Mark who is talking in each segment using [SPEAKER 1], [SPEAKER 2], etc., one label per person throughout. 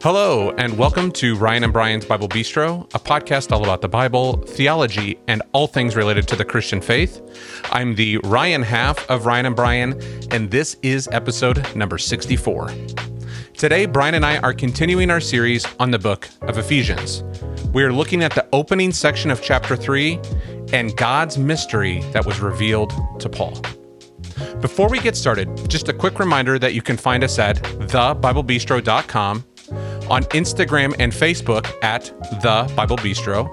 [SPEAKER 1] Hello, and welcome to Ryan and Brian's Bible Bistro, a podcast all about the Bible, theology, and all things related to the Christian faith. I'm the Ryan half of Ryan and Brian, and this is episode number 64. Today, Brian and I are continuing our series on the book of Ephesians. We are looking at the opening section of chapter 3 and God's mystery that was revealed to Paul. Before we get started, just a quick reminder that you can find us at thebiblebistro.com on Instagram and Facebook at The Bible Bistro.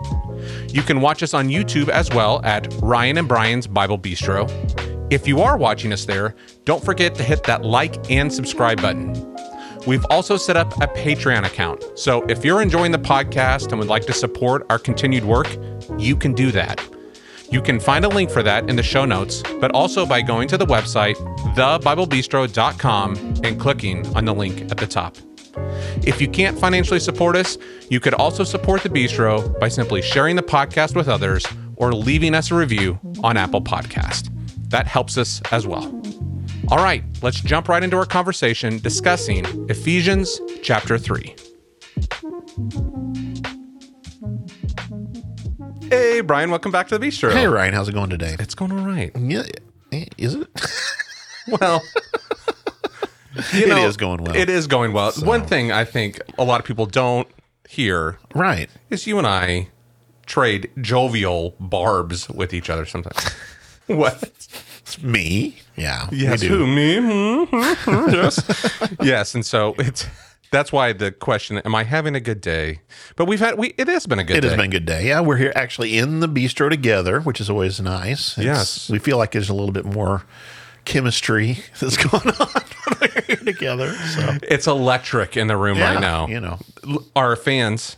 [SPEAKER 1] You can watch us on YouTube as well at Ryan and Brian's Bible Bistro. If you are watching us there, don't forget to hit that like and subscribe button. We've also set up a Patreon account. So if you're enjoying the podcast and would like to support our continued work, you can do that. You can find a link for that in the show notes, but also by going to the website, thebiblebistro.com, and clicking on the link at the top. If you can't financially support us, you could also support the bistro by simply sharing the podcast with others or leaving us a review on Apple Podcast. That helps us as well. All right, let's jump right into our conversation discussing Ephesians chapter 3. Hey, Brian, welcome back to the bistro.
[SPEAKER 2] Hey Ryan, how's it going today?
[SPEAKER 1] It's going all right.
[SPEAKER 2] Yeah, eh, is it?
[SPEAKER 1] Well, you know,
[SPEAKER 2] is going well.
[SPEAKER 1] It is going well. One thing I think a lot of people don't hear
[SPEAKER 2] right.
[SPEAKER 1] is you and I trade jovial barbs with each other sometimes. what?
[SPEAKER 2] It's me. Yeah.
[SPEAKER 1] Yes, who me? Hmm, hmm, hmm, yes, yes, and so it's that's why the question: Am I having a good day? But we've had we it has been a good
[SPEAKER 2] It
[SPEAKER 1] day.
[SPEAKER 2] has been a good day. Yeah, we're here actually in the bistro together, which is always nice. It's-
[SPEAKER 1] Yes.
[SPEAKER 2] We feel like there's a little bit more chemistry that's going on we're together. So
[SPEAKER 1] It's electric in the room
[SPEAKER 2] yeah,
[SPEAKER 1] right now.
[SPEAKER 2] You know.
[SPEAKER 1] L- Our fans.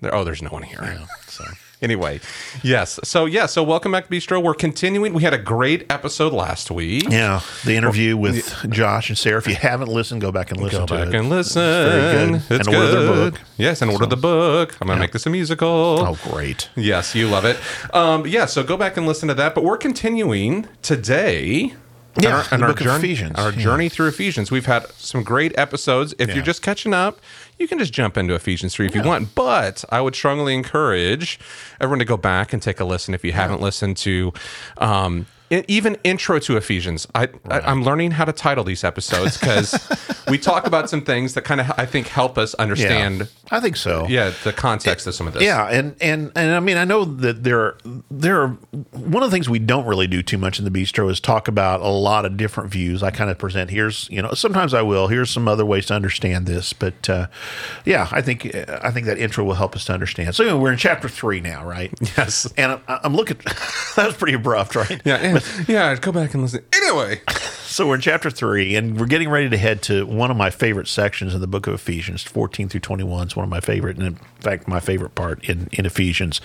[SPEAKER 1] they're- Oh, there's no one here.
[SPEAKER 2] Yeah, so
[SPEAKER 1] Anyway, yes. So yeah. So welcome back to Bistro. We're continuing. We had a great episode last week.
[SPEAKER 2] yeah, the interview with Josh and Sarah. If you haven't listened, go back and listen
[SPEAKER 1] Go
[SPEAKER 2] to
[SPEAKER 1] back
[SPEAKER 2] it.
[SPEAKER 1] and listen.
[SPEAKER 2] very good.
[SPEAKER 1] It's
[SPEAKER 2] And order their
[SPEAKER 1] good.
[SPEAKER 2] book.
[SPEAKER 1] Yes, and order the book. I'm gonna make this a musical.
[SPEAKER 2] Oh, great.
[SPEAKER 1] Yes, you love it. Um, yeah, so go back and listen to that. But we're continuing today.
[SPEAKER 2] Yeah,
[SPEAKER 1] on our, on
[SPEAKER 2] the
[SPEAKER 1] our
[SPEAKER 2] book of
[SPEAKER 1] journey,
[SPEAKER 2] Ephesians.
[SPEAKER 1] Our
[SPEAKER 2] Yeah.
[SPEAKER 1] journey through Ephesians. We've had some great episodes. If
[SPEAKER 2] Yeah.
[SPEAKER 1] you're just catching up, you can just jump into Ephesians 3 if you want. But I would strongly encourage everyone to go back and take a listen if you haven't listened to um, even intro to Ephesians. I, I, I'm learning how to title these episodes because we talk about some things that kind of, I think, help us
[SPEAKER 2] Yeah,
[SPEAKER 1] understand
[SPEAKER 2] I think so.
[SPEAKER 1] yeah, the context of some of this.
[SPEAKER 2] Yeah, and and and I mean, I know that there there are one of the things we don't really do too much in the bistro is talk about a lot of different views. I kind of present here's you know sometimes I will here's some other ways to understand this, but uh, yeah, I think I think that intro will help us to understand. So anyway, we're in chapter three now, right?
[SPEAKER 1] Yes.
[SPEAKER 2] And I'm, I'm looking. that was pretty abrupt, right?
[SPEAKER 1] Yeah, yeah. Go back and listen. Anyway,
[SPEAKER 2] So we're in chapter three, and we're getting ready to head to one of my favorite sections in the book of Ephesians, 14 through 21. It's one of my favorite, and in fact, my favorite part in, in Ephesians.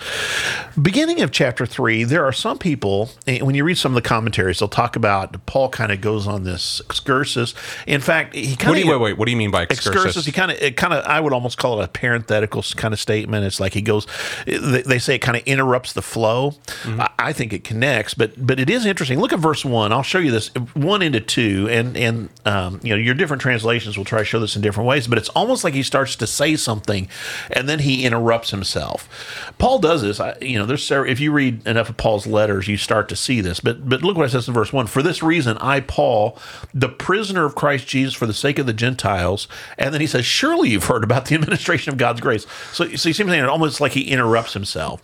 [SPEAKER 2] Beginning of chapter three, there are some people, and when you read some of the commentaries, they'll talk about Paul kind of goes on this excursus. In fact, he kind of
[SPEAKER 1] wait? Wait, what do you mean by excursus?
[SPEAKER 2] excursus. He kind of, it kind of, I would almost call it a parenthetical kind of statement. It's like he goes, they, they say it kind of interrupts the flow.
[SPEAKER 1] Mm-hmm.
[SPEAKER 2] I, I think it connects, but but it is interesting. Look at verse one. I'll show you this one into two, and and um, you know your different translations will try to show this in different ways. But it's almost like he starts to say something, and then he interrupts himself. Paul does this. I, you know, there's several, if you read enough of Paul's letters, you start to see this. But but look what it says in verse one. For this reason, I Paul, the prisoner of Christ Jesus, for the sake of the Gentiles, and then he says, surely you've heard about the administration of God's grace. So so he seems like almost like he interrupts himself.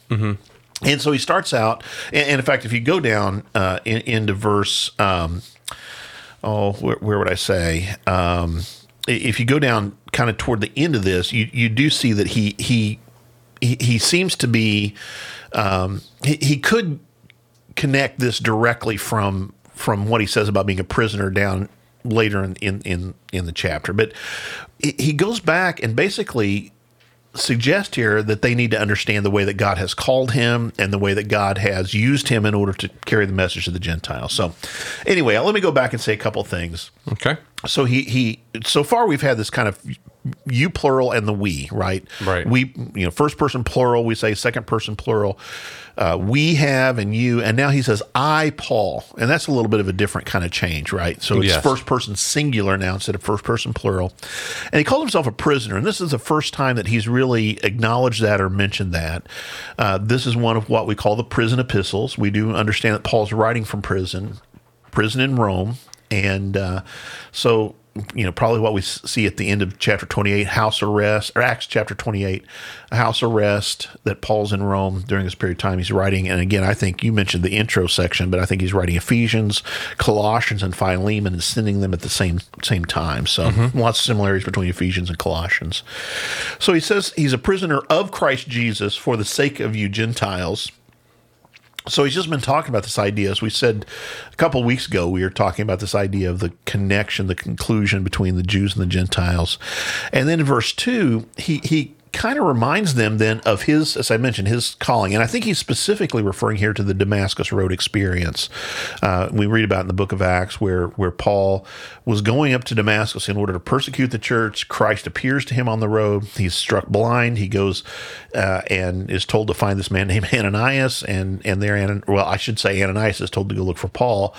[SPEAKER 2] And so he starts out, and, and in fact, if you go down uh, in, into verse, um, oh, where, where would I say? Um, if you go down kind of toward the end of this, you you do see that he he he, he seems to be um, he, he could connect this directly from from what he says about being a prisoner down later in in in, in the chapter, but he he goes back and basically suggest here that they need to understand the way that God has called him and the way that God has used him in order to carry the message to the Gentiles. So, anyway, let me go back and say a couple things.
[SPEAKER 1] Okay.
[SPEAKER 2] So he he so far we've had this kind of you plural and the we right?
[SPEAKER 1] Right.
[SPEAKER 2] we you know first person plural we say second person plural. Uh, we have and you and now he says i paul. And that's a little bit of a different kind of change right? So it's
[SPEAKER 1] Yes.
[SPEAKER 2] first person singular now instead of first person plural. And he called himself a prisoner. And this is the first time that he's really acknowledged that or mentioned that. Uh, this is one of what we call the prison epistles. We do understand that paul's writing from prison prison in Rome. And uh, so, you know, probably what we see at the end of chapter 28, house arrest, or Acts chapter 28, a house arrest that Paul's in Rome during this period of time. He's writing, and again, I think you mentioned the intro section, but I think he's writing Ephesians, Colossians, and Philemon and sending them at the same same time. So lots of similarities between Ephesians and Colossians. So he says he's a prisoner of Christ Jesus for the sake of you Gentiles. So he's just been talking about this idea. As we said a couple weeks ago, we were talking about this idea of the connection, the conclusion between the Jews and the Gentiles. And then in verse two, he he kind of reminds them then of his, as I mentioned, his calling. And I think he's specifically referring here to the Damascus Road experience. Uh, we read about in the book of Acts where where Paul was going up to Damascus in order to persecute the church. Christ appears to him on the road. He's struck blind. He goes uh, and is told to find this man named Ananias, and and there, well, I should say Ananias is told to go look for Paul,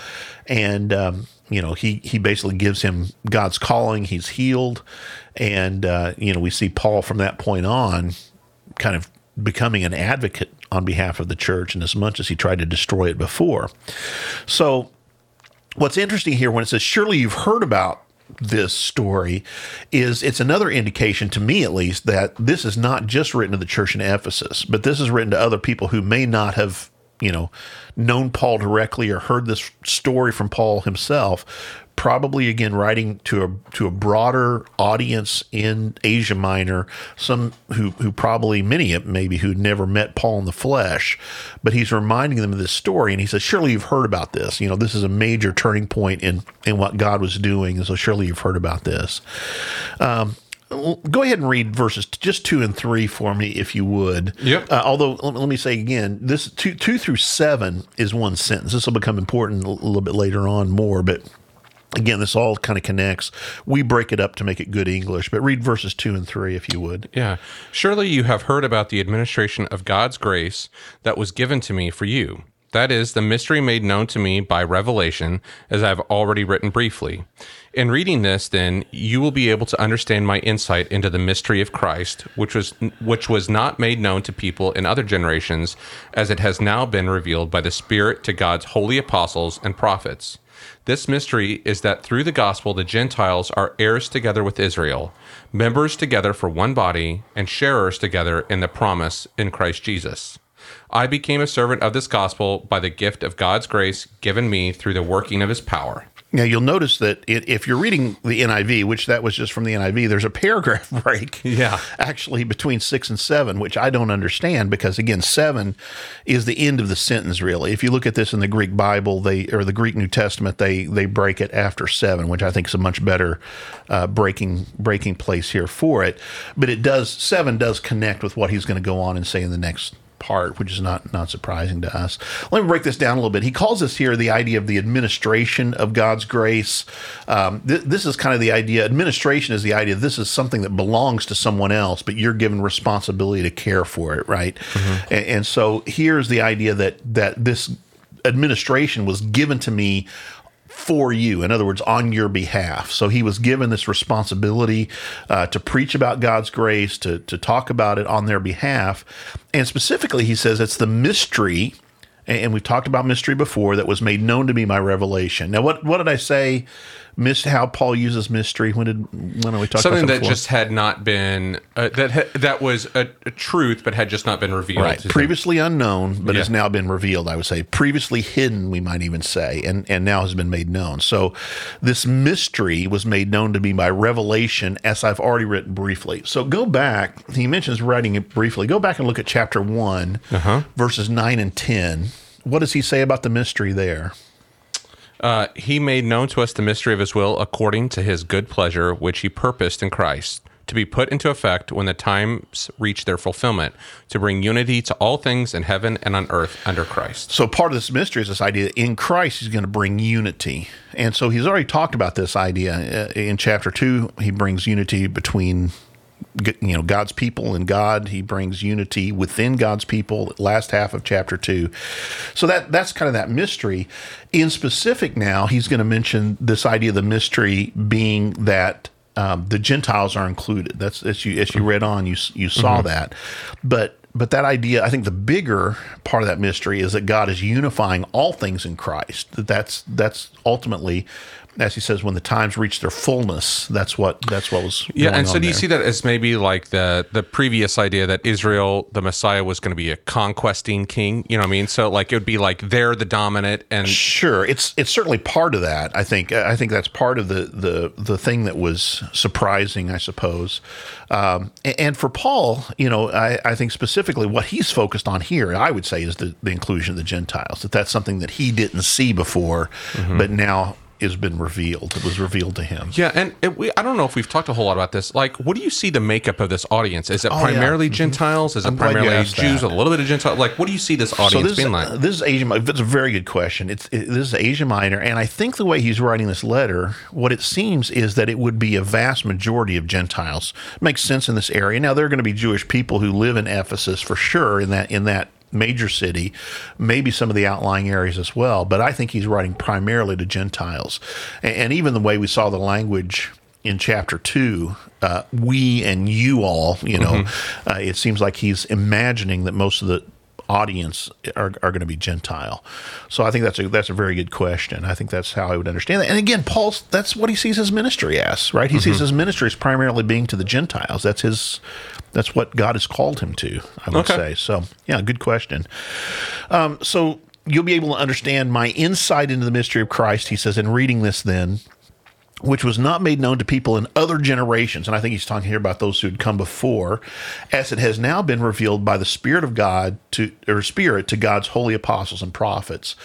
[SPEAKER 2] and um, you know he he basically gives him God's calling. He's healed, and uh, you know we see Paul from that point on, kind of becoming an advocate on behalf of the church, and as much as he tried to destroy it before, so what's interesting here when it says surely you've heard about this story is it's another indication to me at least that this is not just written to the church in Ephesus but this is written to other people who may not have you know known Paul directly or heard this story from Paul himself probably again writing to a to a broader audience in Asia Minor some who who probably many maybe who never met Paul in the flesh but he's reminding them of this story and he says surely you've heard about this. You know this is a major turning point in in what God was doing and so surely you've heard about this. Um Go ahead and read verses just two and three for me, if you would.
[SPEAKER 1] Yep.
[SPEAKER 2] Uh, although, let let me say again, this two two through seven is one sentence. This will become important a little bit later on more, but again, this all kind of connects. We break it up to make it good English, but read verses two and three, if you would.
[SPEAKER 1] Yeah. Surely you have heard about the administration of God's grace that was given to me for you. That is, the mystery made known to me by revelation, as I have already written briefly. In reading this, then, you will be able to understand my insight into the mystery of Christ, which was which was not made known to people in other generations, as it has now been revealed by the Spirit to God's holy apostles and prophets. This mystery is that through the gospel the Gentiles are heirs together with Israel, members together for one body, and sharers together in the promise in Christ Jesus. I became a servant of this gospel by the gift of God's grace given me through the working of his power.
[SPEAKER 2] Now, you'll notice that it, if you're reading the NIV, which that was just from the NIV, there's a paragraph break.
[SPEAKER 1] Yeah.
[SPEAKER 2] Actually, between six and seven, which I don't understand because, again, seven is the end of the sentence, really. If you look at this in the Greek Bible, they or the Greek New Testament, they they break it after seven, which I think is a much better uh, breaking breaking place here for it. But it does seven does connect with what he's going to go on and say in the next part, which is not not surprising to us. Let me break this down a little bit. He calls this here the idea of the administration of God's grace. Um, th- this is kind of the idea. Administration is the idea. This is something that belongs to someone else, but you're given responsibility to care for it, right? And, and so here's the idea that that this administration was given to me for you. In other words, on your behalf. So he was given this responsibility uh, to preach about God's grace, to, to talk about it on their behalf. And specifically, he says it's the mystery, and we've talked about mystery before, that was made known to me by revelation. Now, what, what did I say? Missed how Paul uses mystery. When did when did we talk
[SPEAKER 1] Something
[SPEAKER 2] about
[SPEAKER 1] that
[SPEAKER 2] before?
[SPEAKER 1] just had not been uh, that ha- that was a, a truth, but had just not been revealed.
[SPEAKER 2] Right. Previously unknown, but has now been revealed, I would say. Previously hidden, we might even say, and, and now has been made known. So this mystery was made known to me by revelation, as I've already written briefly. So go back, he mentions writing it briefly. Go back and look at chapter one, verses 9 and 10. What does he say about the mystery there?
[SPEAKER 1] Uh, he made known to us the mystery of his will according to his good pleasure, which he purposed in Christ, to be put into effect when the times reach their fulfillment, to bring unity to all things in heaven and on earth under Christ.
[SPEAKER 2] So part of this mystery is this idea that in Christ he's going to bring unity, and so he's already talked about this idea uh, in chapter two. He brings unity between you know God's people and God. He brings unity within God's people. Last half of chapter two, so that that's kind of that mystery. In specific, now he's going to mention this idea of the mystery being that um, the Gentiles are included. That's as you as you read on, you you saw mm-hmm. that, but but that idea, I think the bigger part of that mystery is that God is unifying all things in Christ. That that's that's ultimately as he says, when the times reach their fullness, that's what that's what was.
[SPEAKER 1] Yeah, and so do you see that as maybe like the the previous idea that Israel, the Messiah, was going to be a conquesting king? You know what I mean? So like it would be like they're the dominant, and
[SPEAKER 2] sure, it's it's certainly part of that. I think I think that's part of the the the thing that was surprising, I suppose. Um, and for Paul, you know, I, I think specifically what he's focused on here, I would say, is the, the inclusion of the Gentiles. That that's something that he didn't see before, mm-hmm. but now has been revealed. It was revealed to him.
[SPEAKER 1] Yeah, and it, we, I don't know if we've talked a whole lot about this. Like, what do you see the makeup of this audience? Is it oh, primarily yeah. Mm-hmm. Gentiles? Is it I'm primarily Jews? That. A little bit of Gentiles? Like, what do you see this audience so
[SPEAKER 2] this,
[SPEAKER 1] being like?
[SPEAKER 2] Uh, this is Asia. It's a very good question. It's it, this is Asia Minor, and I think the way he's writing this letter, what it seems is that it would be a vast majority of Gentiles. It makes sense in this area. Now there are going to be Jewish people who live in Ephesus for sure in that in that major city, maybe some of the outlying areas as well. But I think he's writing primarily to Gentiles. And, and even the way we saw the language in chapter two, uh, we and you all, you know, mm-hmm. uh, it seems like he's imagining that most of the audience are, are going to be Gentile. So I think that's a that's a very good question. I think that's how I would understand that. And again, Paul's that's what he sees his ministry as, right? He mm-hmm. sees his ministry as primarily being to the Gentiles. That's his that's what God has called him to, I would okay. say. So, yeah, good question. Um, so, you'll be able to understand my insight into the mystery of Christ, he says, in reading this then, which was not made known to people in other generations. And I think he's talking here about those who had come before, as it has now been revealed by the Spirit of God to, or Spirit to God's holy apostles and prophets.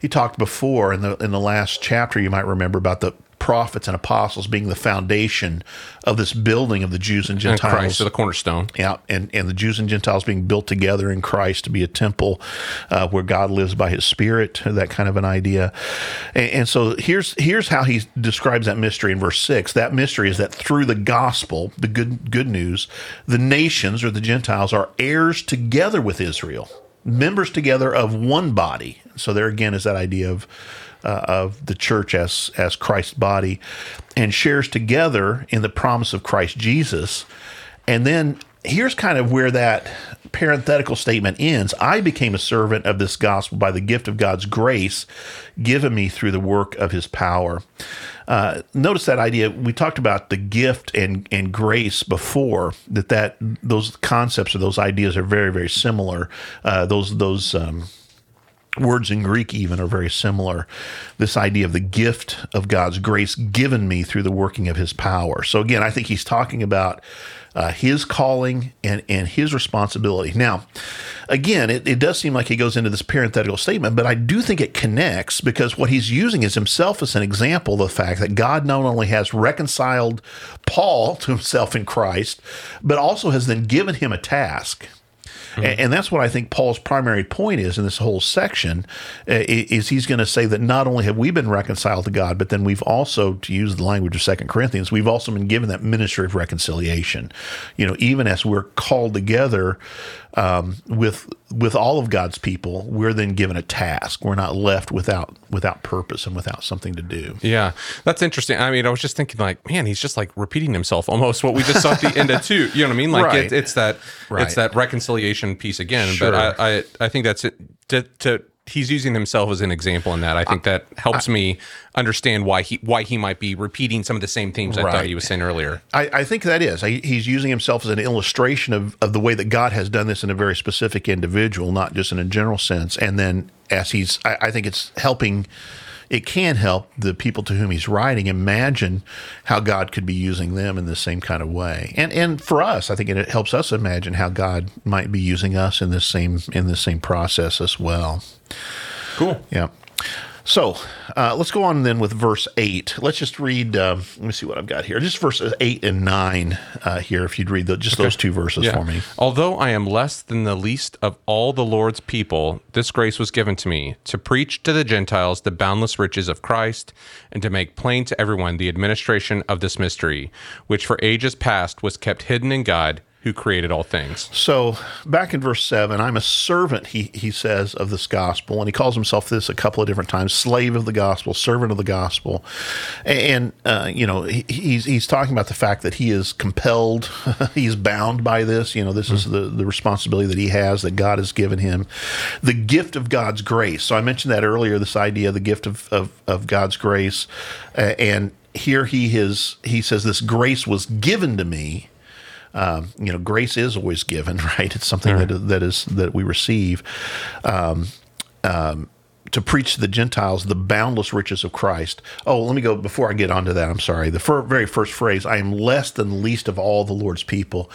[SPEAKER 2] He talked before in the, in the last chapter, you might remember, about the prophets and apostles being the foundation of this building of the Jews and Gentiles.
[SPEAKER 1] And Christ, the cornerstone.
[SPEAKER 2] Yeah, and, and the Jews and Gentiles being built together in Christ to be a temple uh, where God lives by His Spirit. That kind of an idea. And, and so here's here's how he describes that mystery in verse six. That mystery is that through the gospel, the good good news, the nations or the Gentiles are heirs together with Israel, members together of one body. So there again is that idea of uh, of the church as as Christ's body, and shares together in the promise of Christ Jesus. And then here's kind of where that parenthetical statement ends. I became a servant of this gospel by the gift of God's grace given me through the work of His power. Uh, notice that idea. We talked about the gift and, and grace before. That that those concepts or those ideas are very very similar. Uh, those those um, words in Greek even are very similar. This idea of the gift of God's grace given me through the working of his power. So again, I think he's talking about uh, his calling and, and his responsibility. Now, again, it, it does seem like he goes into this parenthetical statement, but I do think it connects because what he's using is himself as an example of the fact that God not only has reconciled Paul to himself in Christ, but also has then given him a task Mm-hmm. And, and, that's what I think Paul's primary point is in this whole section uh, is he's going to say that not only have we been reconciled to God, but then we've also, to use the language of Second Corinthians, we've also been given that ministry of reconciliation. You know, even as we're called together um, with with all of God's people, we're then given a task. We're not left without without purpose and without something to do.
[SPEAKER 1] Yeah, that's interesting. I mean, I was just thinking, like, man, he's just like repeating himself almost. What we just saw at the end of two. You know what I mean? Like, right. it, it's that right. it's that reconciliation piece again. Sure. But I, I I think that's it. To, to he's using himself as an example in that. I think that helps I, me understand why he why he might be repeating some of the same themes right. I thought he was saying earlier.
[SPEAKER 2] I, I think that is. I, he's using himself as an illustration of, of the way that God has done this in a very specific individual, not just in a general sense. And then as he's, I, I think it's helping it can help the people to whom he's writing imagine how God could be using them in the same kind of way. And and for us, I think it helps us imagine how God might be using us in this same in the same process as well.
[SPEAKER 1] Cool.
[SPEAKER 2] Yeah. So uh, let's go on then with verse 8. Let's just read, um, let me see what I've got here. Just verses 8 and 9 uh, here, if you'd read the, just those two verses for me.
[SPEAKER 1] Although I am less than the least of all the Lord's people, this grace was given to me to preach to the Gentiles the boundless riches of Christ and to make plain to everyone the administration of this mystery, which for ages past was kept hidden in God who created all things.
[SPEAKER 2] So back in verse 7, I'm a servant, he, he says, of this gospel. And he calls himself this a couple of different times slave of the gospel, servant of the gospel. And, uh, you know, he, he's, he's talking about the fact that he is compelled, he's bound by this. You know, this mm-hmm. is the, the responsibility that he has, that God has given him. The gift of God's grace. So I mentioned that earlier, this idea, the gift of, of, of God's grace. Uh, and here he is, he says, This grace was given to me um, you know, grace is always given, right? It's something right. that that is that we receive. Um, um, to preach to the Gentiles the boundless riches of Christ. Oh, let me go before I get onto that. I'm sorry. The fir- very first phrase, I am less than the least of all the Lord's people.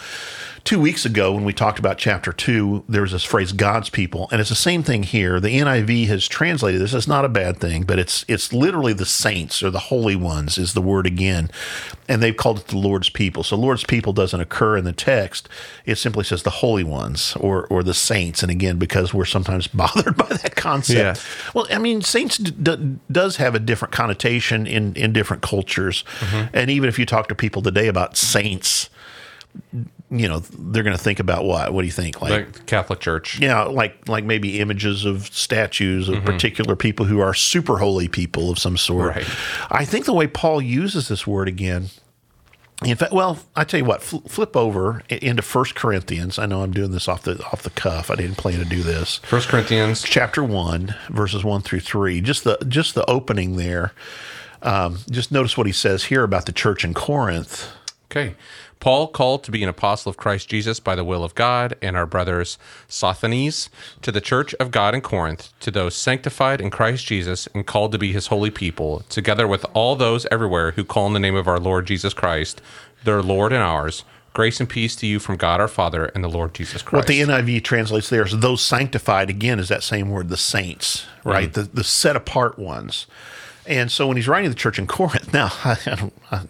[SPEAKER 2] Two weeks ago, when we talked about chapter two, there was this phrase, God's people. And it's the same thing here. The NIV has translated this. It's not a bad thing, but it's, it's literally the saints or the holy ones is the word again. And they've called it the Lord's people. So Lord's people doesn't occur in the text. It simply says the holy ones or, or the saints. And again, because we're sometimes bothered by that concept. Yeah well, I mean, saints d- d- does have a different connotation in in different cultures, mm-hmm. and even if you talk to people today about saints, you know, they're going to think about what? What do you think?
[SPEAKER 1] Like, like Catholic Church?
[SPEAKER 2] Yeah, like like maybe images of statues of mm-hmm. particular people who are super holy people of some sort. Right. I think the way Paul uses this word again in fact, well, I tell you what, fl- flip over into First Corinthians. I know I'm doing this off the off the cuff. I didn't plan to do this.
[SPEAKER 1] First Corinthians,
[SPEAKER 2] chapter one, verses one through three. Just the just the opening there. Um, just notice what he says here about the church in Corinth.
[SPEAKER 1] Okay. Paul, called to be an apostle of Christ Jesus by the will of God, and our brothers Sosthenes, to the church of God in Corinth, to those sanctified in Christ Jesus and called to be his holy people, together with all those everywhere who call in the name of our Lord Jesus Christ, their Lord and ours. Grace and peace to you from God our Father and the Lord Jesus Christ.
[SPEAKER 2] What the NIV translates there is those sanctified, again, is that same word, the saints, right? Mm-hmm. The, the set apart ones. And so when he's writing the church in Corinth, now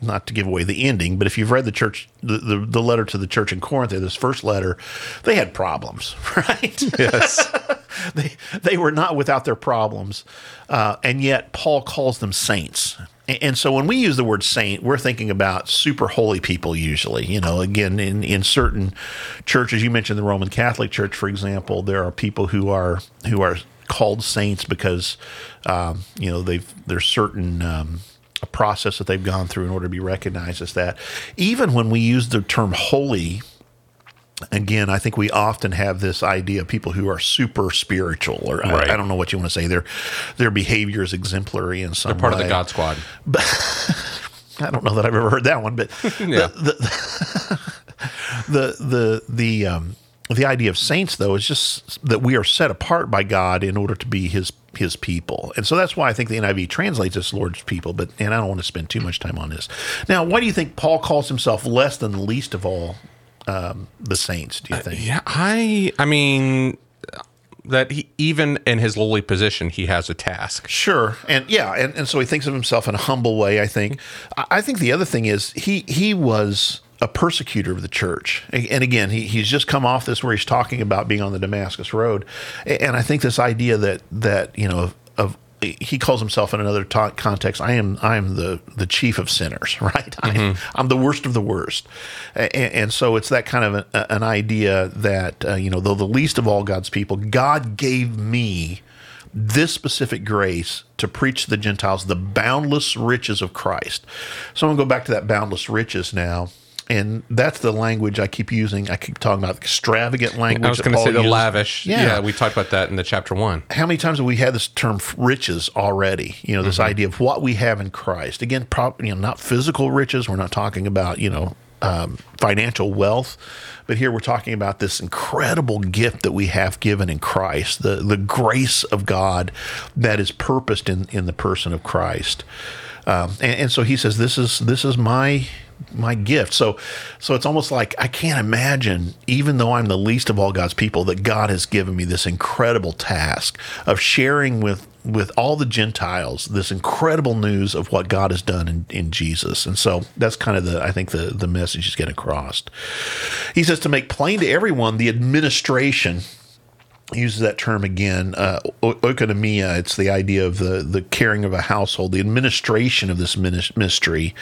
[SPEAKER 2] not to give away the ending, but if you've read the church, the, the, the letter to the church in Corinth, this first letter, they had problems, right?
[SPEAKER 1] Yes,
[SPEAKER 2] they they were not without their problems, uh, and yet Paul calls them saints. And so when we use the word saint, we're thinking about super holy people usually. You know, again, in, in certain churches, you mentioned the Roman Catholic Church, for example, there are people who are who are called saints because um, you know they've there's certain um, a process that they've gone through in order to be recognized as that. Even when we use the term holy, again, I think we often have this idea of people who are super spiritual, or right. I, I, don't know what you want to say. Their their behavior is exemplary in some.
[SPEAKER 1] They're part
[SPEAKER 2] way.
[SPEAKER 1] of the God Squad.
[SPEAKER 2] But I don't know that I've ever heard that one, but the, the, the the the um, the idea of saints though is just that we are set apart by God in order to be his his people. And so that's why I think the NIV translates as Lord's people, but and I don't want to spend too much time on this. Now, why do you think Paul calls himself less than the least of all um, the saints, do you think?
[SPEAKER 1] Uh, yeah, I I mean that he, even in his lowly position, he has a task.
[SPEAKER 2] Sure, and yeah, and, and so he thinks of himself in a humble way. I think. I think the other thing is he he was a persecutor of the church. And again, he, he's just come off this where he's talking about being on the Damascus Road. And I think this idea that, that you know, of, of he calls himself in another ta- context. I am I am the the chief of sinners, right? Mm-hmm. I'm, I'm, the worst of the worst, and, and so it's that kind of an, an idea that uh, you know, though the least of all God's people, God gave me this specific grace to preach to the Gentiles the boundless riches of Christ. So I'm going to go back to that boundless riches now and that's the language I keep using. I keep talking about extravagant language. I
[SPEAKER 1] was going to say the uses. lavish. Yeah. yeah. we talked about that in the chapter one.
[SPEAKER 2] How many times have we had this term riches already? You know, this mm-hmm. idea of what we have in Christ. Again, you know, not physical riches. We're not talking about you know um, financial wealth, but here we're talking about this incredible gift that we have given in Christ, the the grace of God that is purposed in in the person of Christ. Um, and, and so he says, "This is this is my my gift. So, so it's almost like I can't imagine, even though I'm the least of all God's people, that God has given me this incredible task of sharing with with all the Gentiles this incredible news of what God has done in, in Jesus. And so that's kind of the I think the the message he's getting across. He says to make plain to everyone the administration uses that term again, uh, oikonomia. It's the idea of the the caring of a household, the administration of this mystery,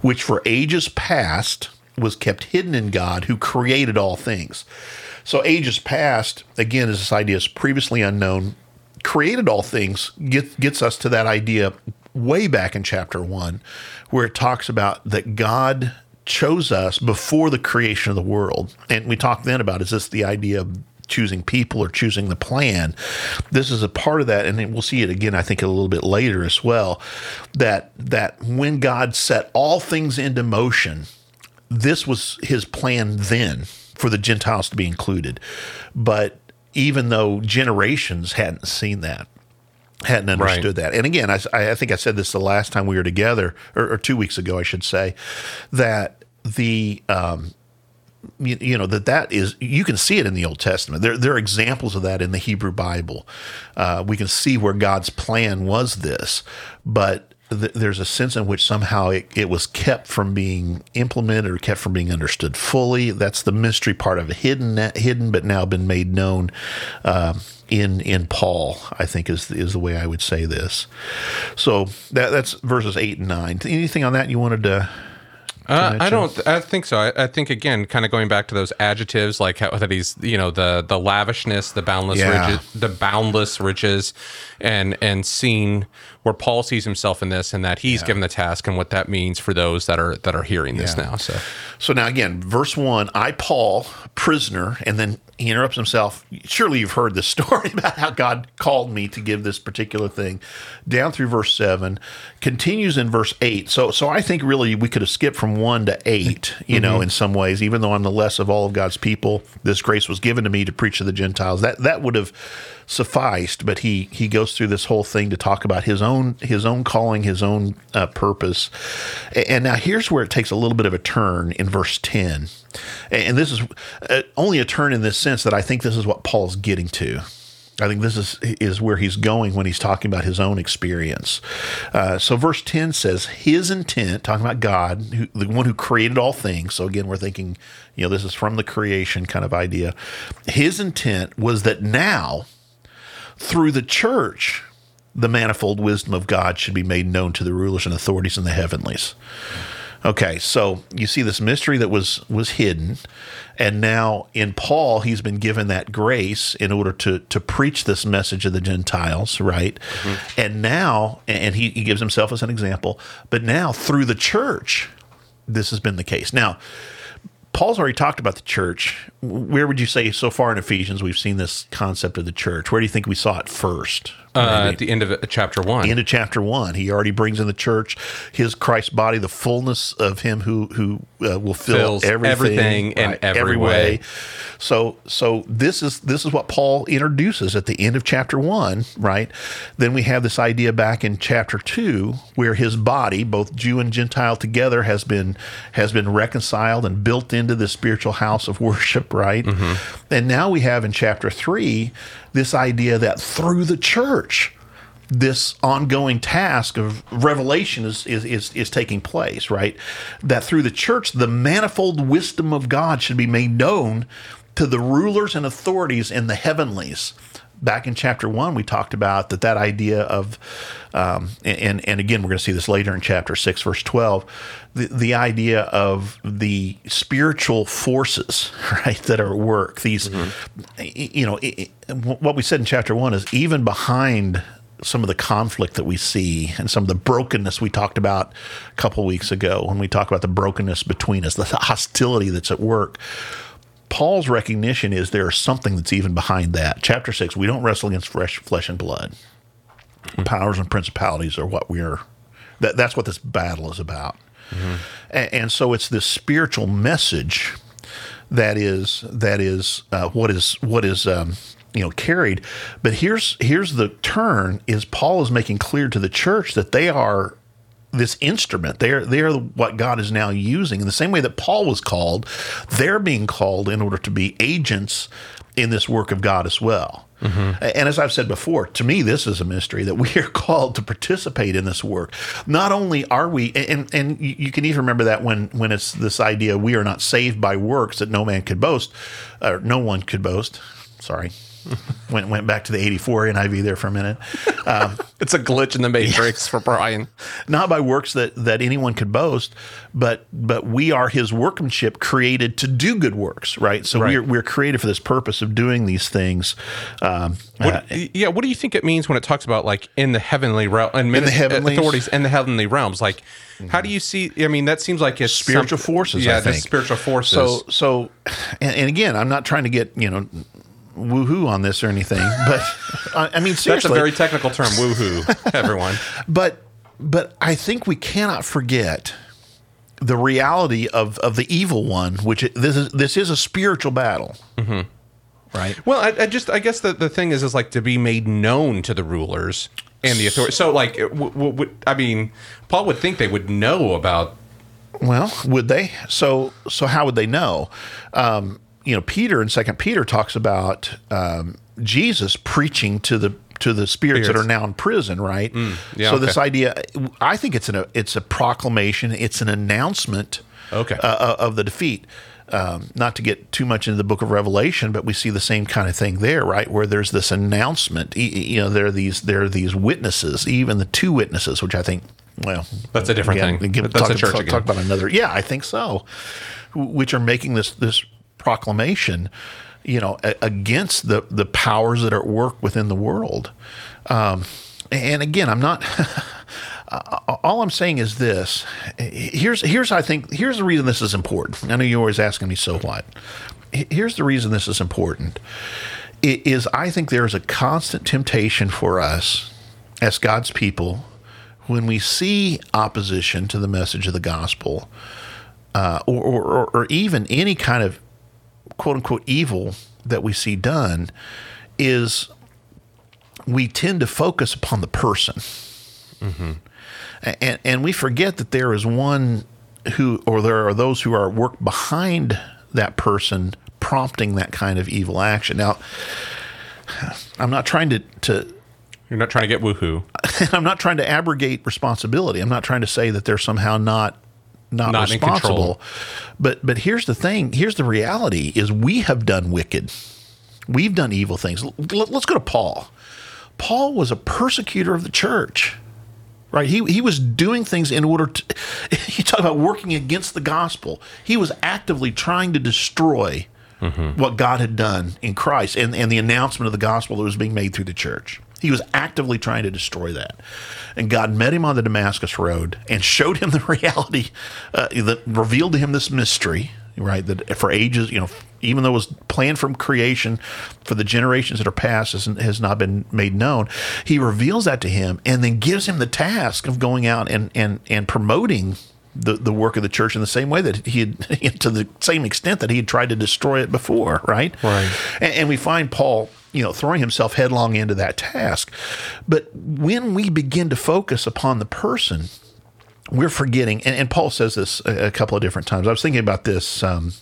[SPEAKER 2] which for ages past was kept hidden in God, who created all things. So ages past, again, is this idea is previously unknown, created all things. Get, gets us to that idea way back in chapter one, where it talks about that God chose us before the creation of the world. And we talked then about is this the idea of choosing people or choosing the plan. This is a part of that, and we'll see it again. I think a little bit later as well. That that when God set all things into motion, this was His plan then for the Gentiles to be included. But even though generations hadn't seen that, hadn't understood right. that. And again, I, I, think I said this the last time we were together, or, or two weeks ago, I should say, that the um, you, you, know that that is you can see it in the Old Testament. There there are examples of that in the Hebrew Bible. Uh, we can see where God's plan was this, but th- there's a sense in which somehow it, it was kept from being implemented or kept from being understood fully. That's the mystery part of it, hidden hidden but now been made known. Uh, in in Paul, I think is is the way I would say this. So that that's verses eight and nine. Anything on that you wanted to
[SPEAKER 1] uh, I don't. I think so. I, I, think again, kind of going back to those adjectives, like how that he's, you know, the the lavishness, the boundless yeah. riches, the boundless riches, and and seeing where Paul sees himself in this, and that he's yeah. given the task, and what that means for those that are that are hearing this yeah. now. So,
[SPEAKER 2] so now again, verse one: I Paul, prisoner, and then he interrupts himself. Surely you've heard this story about how God called me to give this particular thing. Down through verse seven, continues in verse eight. So, so I think really we could have skipped from one to eight. You mm-hmm. know, in some ways, even though I'm the less of all of God's people, this grace was given to me to preach to the Gentiles. That that would have sufficed. But he he goes through this whole thing to talk about his own his own calling, his own uh, purpose. And now here's where it takes a little bit of a turn in verse ten, and this is uh, only a turn in this sense that I think this is what Paul's getting to. I think this is is where he's going when he's talking about his own experience. Uh, so, verse ten says, "His intent, talking about God, who, the one who created all things." So again, we're thinking, you know, this is from the creation kind of idea. His intent was that now, through the church, the manifold wisdom of God should be made known to the rulers and authorities in the heavenlies. Okay, so you see this mystery that was was hidden, and now in Paul he's been given that grace in order to to preach this message of the Gentiles, right? Mm-hmm. And now, and he, he gives himself as an example, but now through the church, this has been the case. Now, Paul's already talked about the church. Where would you say so far in Ephesians we've seen this concept of the church? Where do you think we saw it first?
[SPEAKER 1] Uh, at the end of chapter one.
[SPEAKER 2] End of chapter one, he already brings in the church, his Christ body, the fullness of Him who who uh, will fill
[SPEAKER 1] Fills
[SPEAKER 2] everything,
[SPEAKER 1] everything in right, every, every way. way.
[SPEAKER 2] So so this is this is what Paul introduces at the end of chapter one, right? Then we have this idea back in chapter two, where his body, both Jew and Gentile together, has been has been reconciled and built into the spiritual house of worship, right? Mm-hmm. And now we have in chapter three this idea that through the church, this ongoing task of revelation is, is, is, is, taking place, right? That through the church, the manifold wisdom of God should be made known to the rulers and authorities in the heavenlies. Back in chapter one, we talked about that that idea of, um, and and again, we're going to see this later in chapter six, verse twelve, the, the idea of the spiritual forces, right, that are at work. These, mm-hmm. you know, it, it, what we said in chapter one is even behind some of the conflict that we see and some of the brokenness we talked about a couple weeks ago when we talk about the brokenness between us, the hostility that's at work. Paul's recognition is there is something that's even behind that. Chapter six, we don't wrestle against fresh flesh and blood. Mm-hmm. Powers and principalities are what we're. That, that's what this battle is about. Mm-hmm. And, and, so it's this spiritual message that is that is uh, what is what is um, you know carried. But here's here's the turn: is Paul is making clear to the church that they are this instrument. They're they're what God is now using in the same way that Paul was called. They're being called in order to be agents in this work of God as well. Mm-hmm. And as I've said before, to me, this is a mystery that we are called to participate in this work. Not only are we, and, and you can even remember that when, when it's this idea we are not saved by works that no man could boast, or no one could boast. Sorry, went went back to the 84 NIV there for a minute.
[SPEAKER 1] Um, it's a glitch in the matrix for Brian.
[SPEAKER 2] Not by works that that anyone could boast, but but we are his workmanship created to do good works, right? So right. we're we're created for this purpose of doing these things.
[SPEAKER 1] Um, what, uh, yeah, what do you think it means when it talks about like in the heavenly realm and in the heavenly authorities in the heavenly realms like how do you see? I mean, that seems like it's
[SPEAKER 2] spiritual some, forces.
[SPEAKER 1] Yeah, the spiritual forces.
[SPEAKER 2] So, so, and, and, again, I'm not trying to get you know woohoo on this or anything, but I mean seriously,
[SPEAKER 1] that's a very technical term, woohoo, everyone.
[SPEAKER 2] but but I think we cannot forget the reality of of the evil one, which this is this is a spiritual battle. Mm-hmm. Right.
[SPEAKER 1] Well, I, I, just I guess the, the thing is is like to be made known to the rulers and the authority. So like, w- w- I mean, Paul would think they would know about.
[SPEAKER 2] Well, would they? So so how would they know? Um, you know, Peter in Second Peter talks about um, Jesus preaching to the to the spirits, spirits, that are now in prison, right? Mm, yeah, so okay. this idea, I think it's an it's a proclamation, it's an announcement,
[SPEAKER 1] okay,
[SPEAKER 2] uh, uh, of the defeat. Um, not to get too much into the book of Revelation, but we see the same kind of thing there, right? Where there's this announcement. You know, there are these there are these witnesses, even the two witnesses, which I think, well,
[SPEAKER 1] that's a different again, thing. Give, that's
[SPEAKER 2] talk,
[SPEAKER 1] a church
[SPEAKER 2] talk,
[SPEAKER 1] again.
[SPEAKER 2] talk about another. Yeah, I think so. Which are making this this proclamation, you know, a- against the the powers that are at work within the world. Um, and again, I'm not. all I'm saying is this. Here's here's I think here's the reason this is important. I know you're always asking me so what. Here's the reason this is important. It is I think there is a constant temptation for us as God's people when we see opposition to the message of the gospel, uh, or, or, or even any kind of quote unquote evil that we see done is we tend to focus upon the person. Mm-hmm. And, and we forget that there is one who, or there are those who are work behind that person prompting that kind of evil action. Now, I'm not trying to, to
[SPEAKER 1] you're not trying to get woohoo.
[SPEAKER 2] I'm not trying to abrogate responsibility. I'm not trying to say that they're somehow not not, not responsible. But but here's the thing. Here's the reality: is we have done wicked. We've done evil things. Let's go to Paul. Paul was a persecutor of the church. Right, he he was doing things in order to. You talk about working against the gospel. He was actively trying to destroy mm-hmm. what God had done in Christ and, and the announcement of the gospel that was being made through the church. He was actively trying to destroy that. And God met him on the Damascus Road and showed him the reality uh, that revealed to him this mystery, right? That for ages, you know, even though it was planned from creation for the generations that are past, has, has not been made known. He reveals that to him and then gives him the task of going out and, and, and promoting the, the work of the church in the same way that he had, to the same extent that he had tried to destroy it before, right?
[SPEAKER 1] Right.
[SPEAKER 2] And, and we find Paul you know, throwing himself headlong into that task. But when we begin to focus upon the person, we're forgetting, and, and Paul says this a, a, couple of different times. I was thinking about this. Um,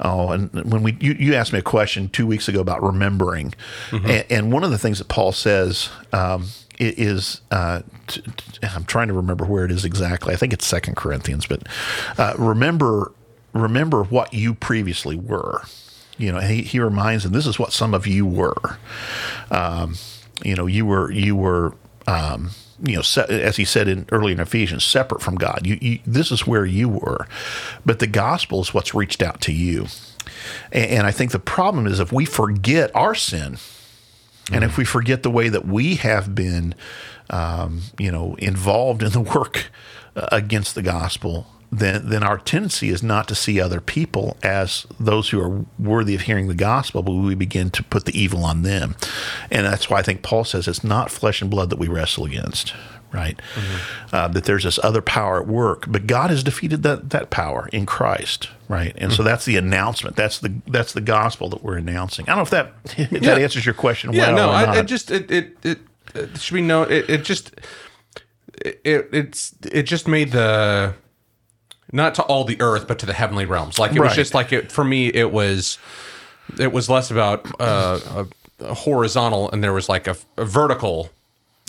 [SPEAKER 2] oh, and when we you, you, asked me a question two weeks ago about remembering, mm-hmm. and, and, one of the things that Paul says um, is uh, t- t- I'm trying to remember where it is exactly. I think it's Second Corinthians, but uh, remember remember what you previously were. You know, he, he reminds them this is what some of you were. Um, you know, you were you were um, you know, se- as he said in early in Ephesians, separate from God. You, you, this is where you were, but the gospel is what's reached out to you. And, and I think the problem is if we forget our sin, mm-hmm. and if we forget the way that we have been, um, you know, involved in the work uh, against the gospel, then then our tendency is not to see other people as those who are worthy of hearing the gospel, but we begin to put the evil on them. And that's why I think Paul says it's not flesh and blood that we wrestle against, right? Mm-hmm. Uh, that there's this other power at work, but God has defeated that that power in Christ, right? And mm-hmm. so that's the announcement. That's the that's the gospel that we're announcing. I don't know if that if yeah. that answers your question.
[SPEAKER 1] Yeah, well no, I, it just it, it it, it should be known. It, it just it, it's it just made the not to all the earth, but to the heavenly realms. Like it was
[SPEAKER 2] Right.
[SPEAKER 1] just like it for me. It was it was less about uh, a, a horizontal, and there was like a, a vertical